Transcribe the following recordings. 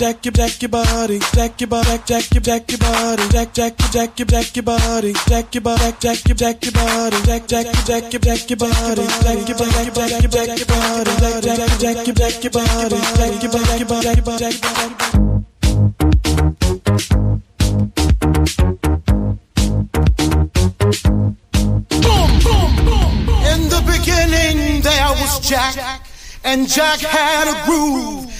Jack your jack your body, jack your body, jack your jack your body, jack jack your jack your jack your body, jack your body, jack your jack your body, jack jack your jack your jack your body, jack your jack your jack your jack your body, jack jack your jack your jack your body, jack your jack your jack your jack your body. In the beginning there was Jack, and Jack had a groove.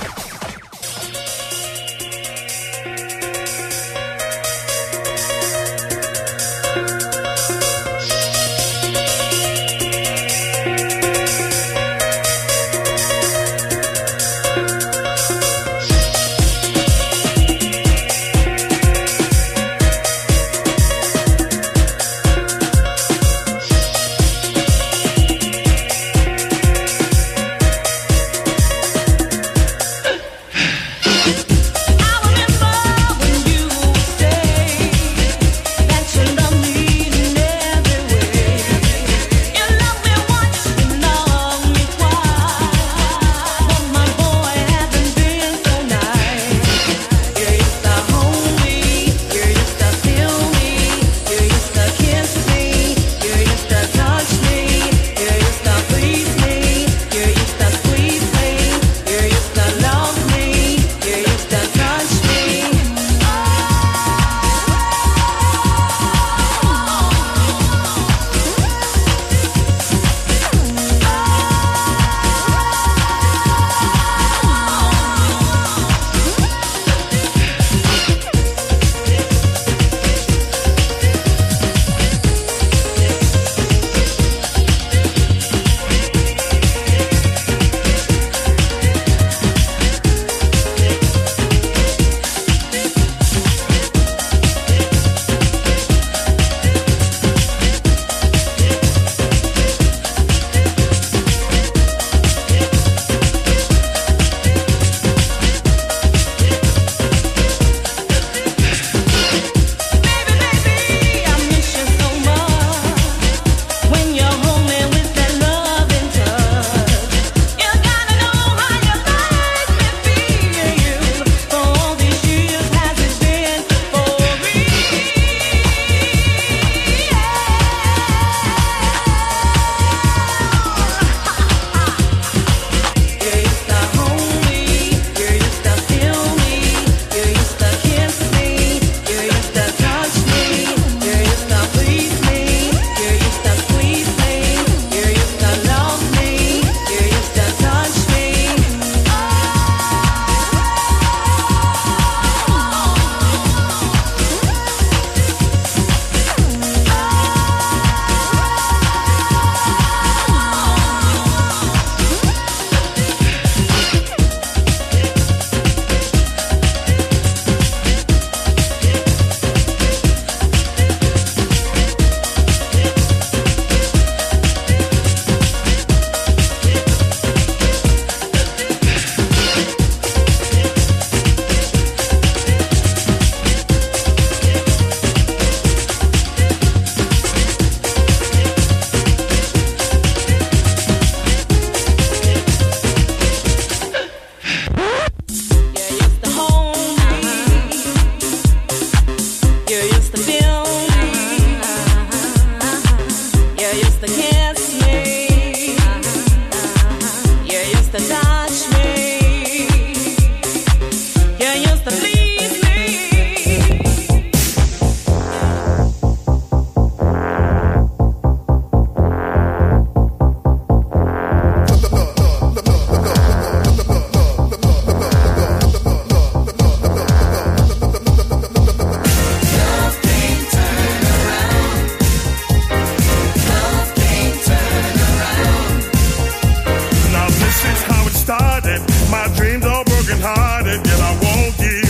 It. My dreams are broken hearted, yet I want you,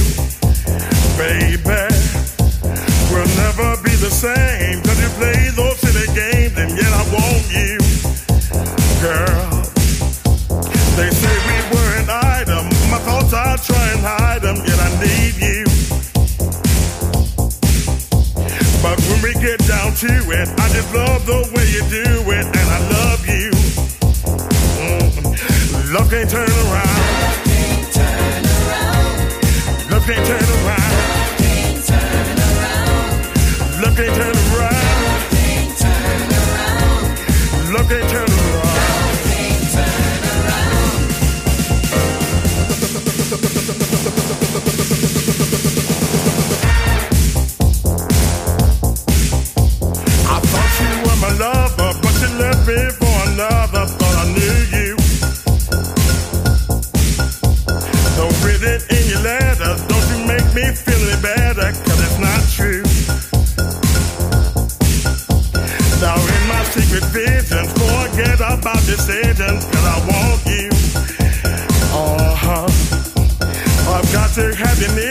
baby. We'll never be the same, cause you play those silly games, and yet I want you, girl. They say we were an item. My thoughts I try and hide them, yet I need you. But when we get down to it. I just love the way you do it, and I love you. Mm. Love can't turn Love can't turn around. Love can't turn around. Love can't turn around. I thought you were my lover, but you left me I want you. Uh-huh. I've got to have you near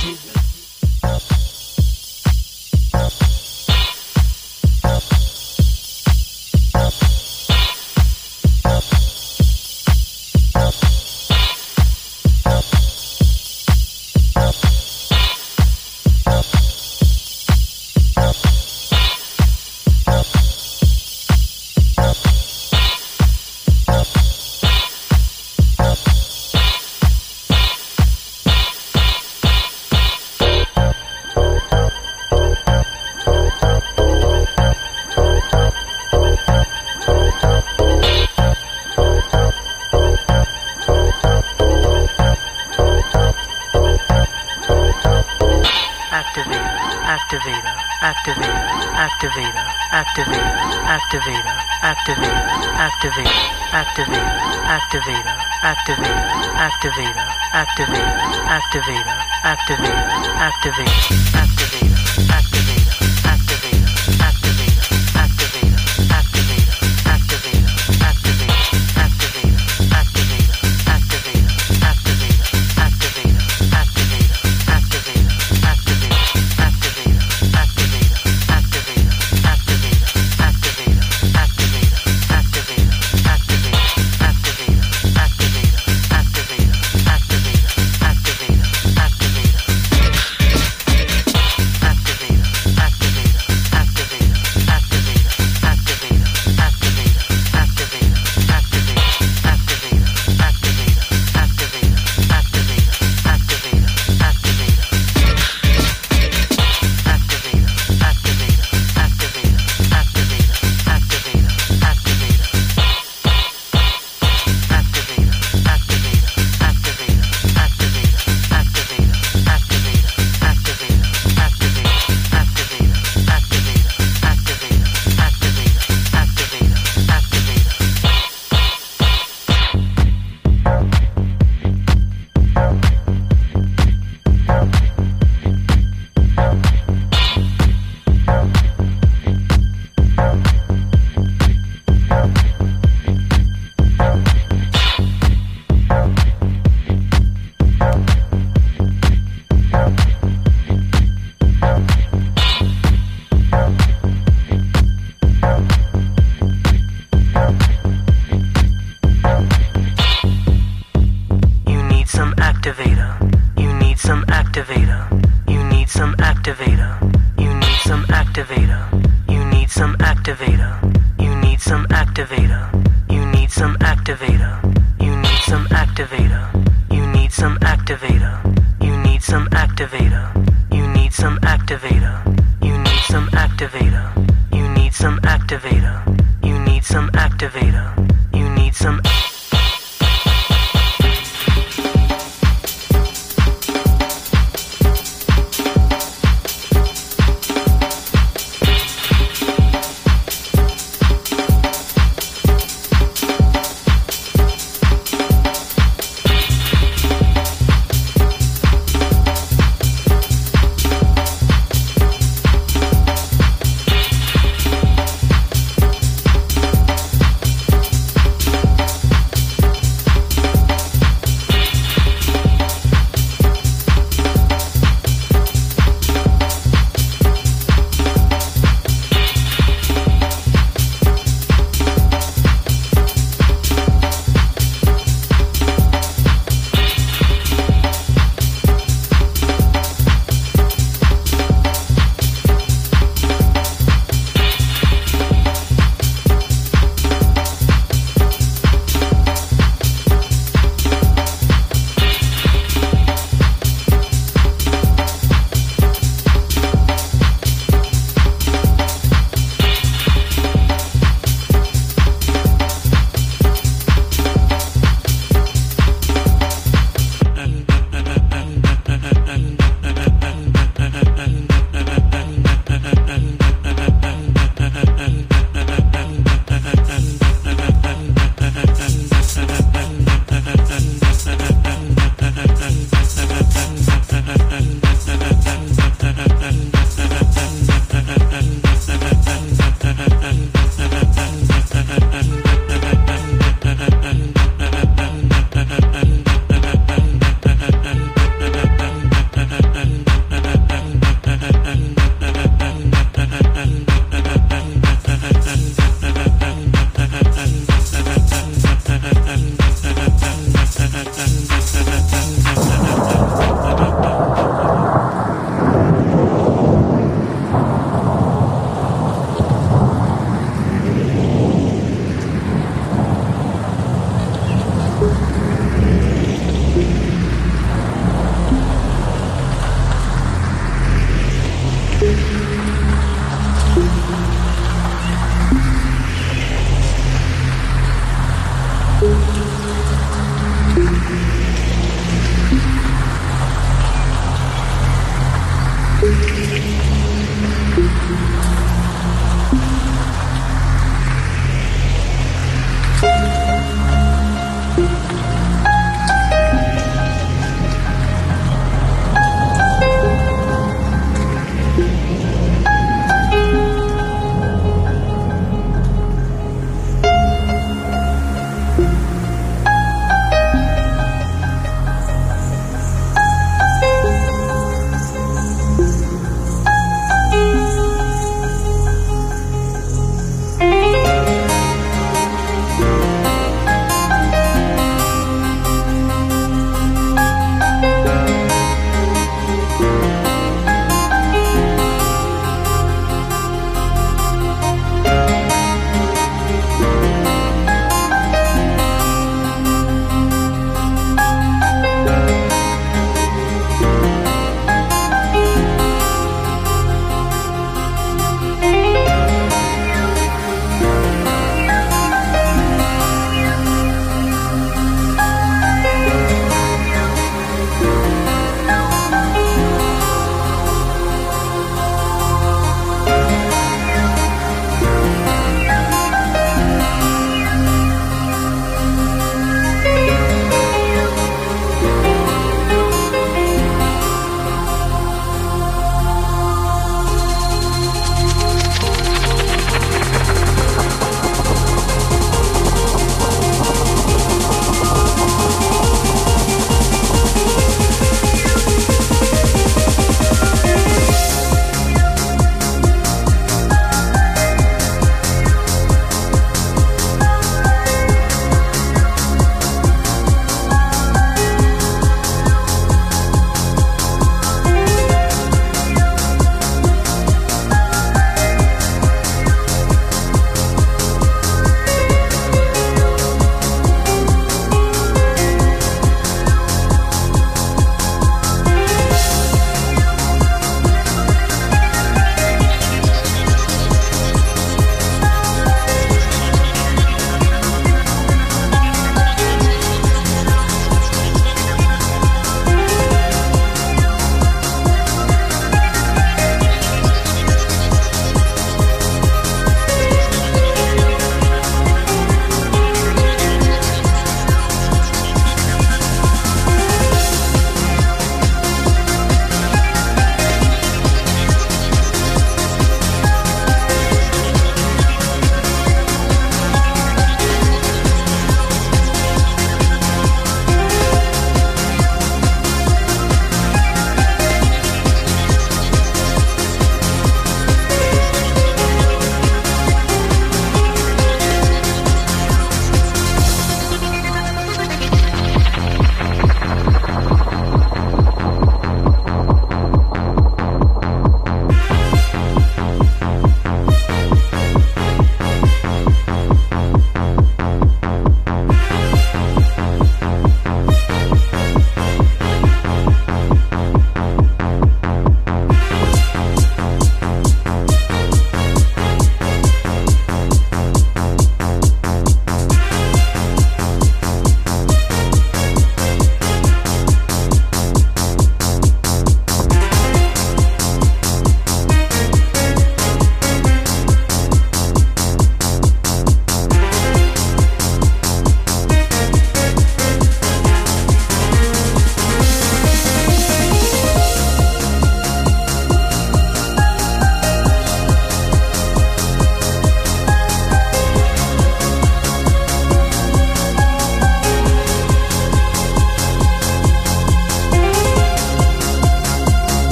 Activator, activator, activator, activator, activator, activator, activator, activator, activator, activator, activator, activator,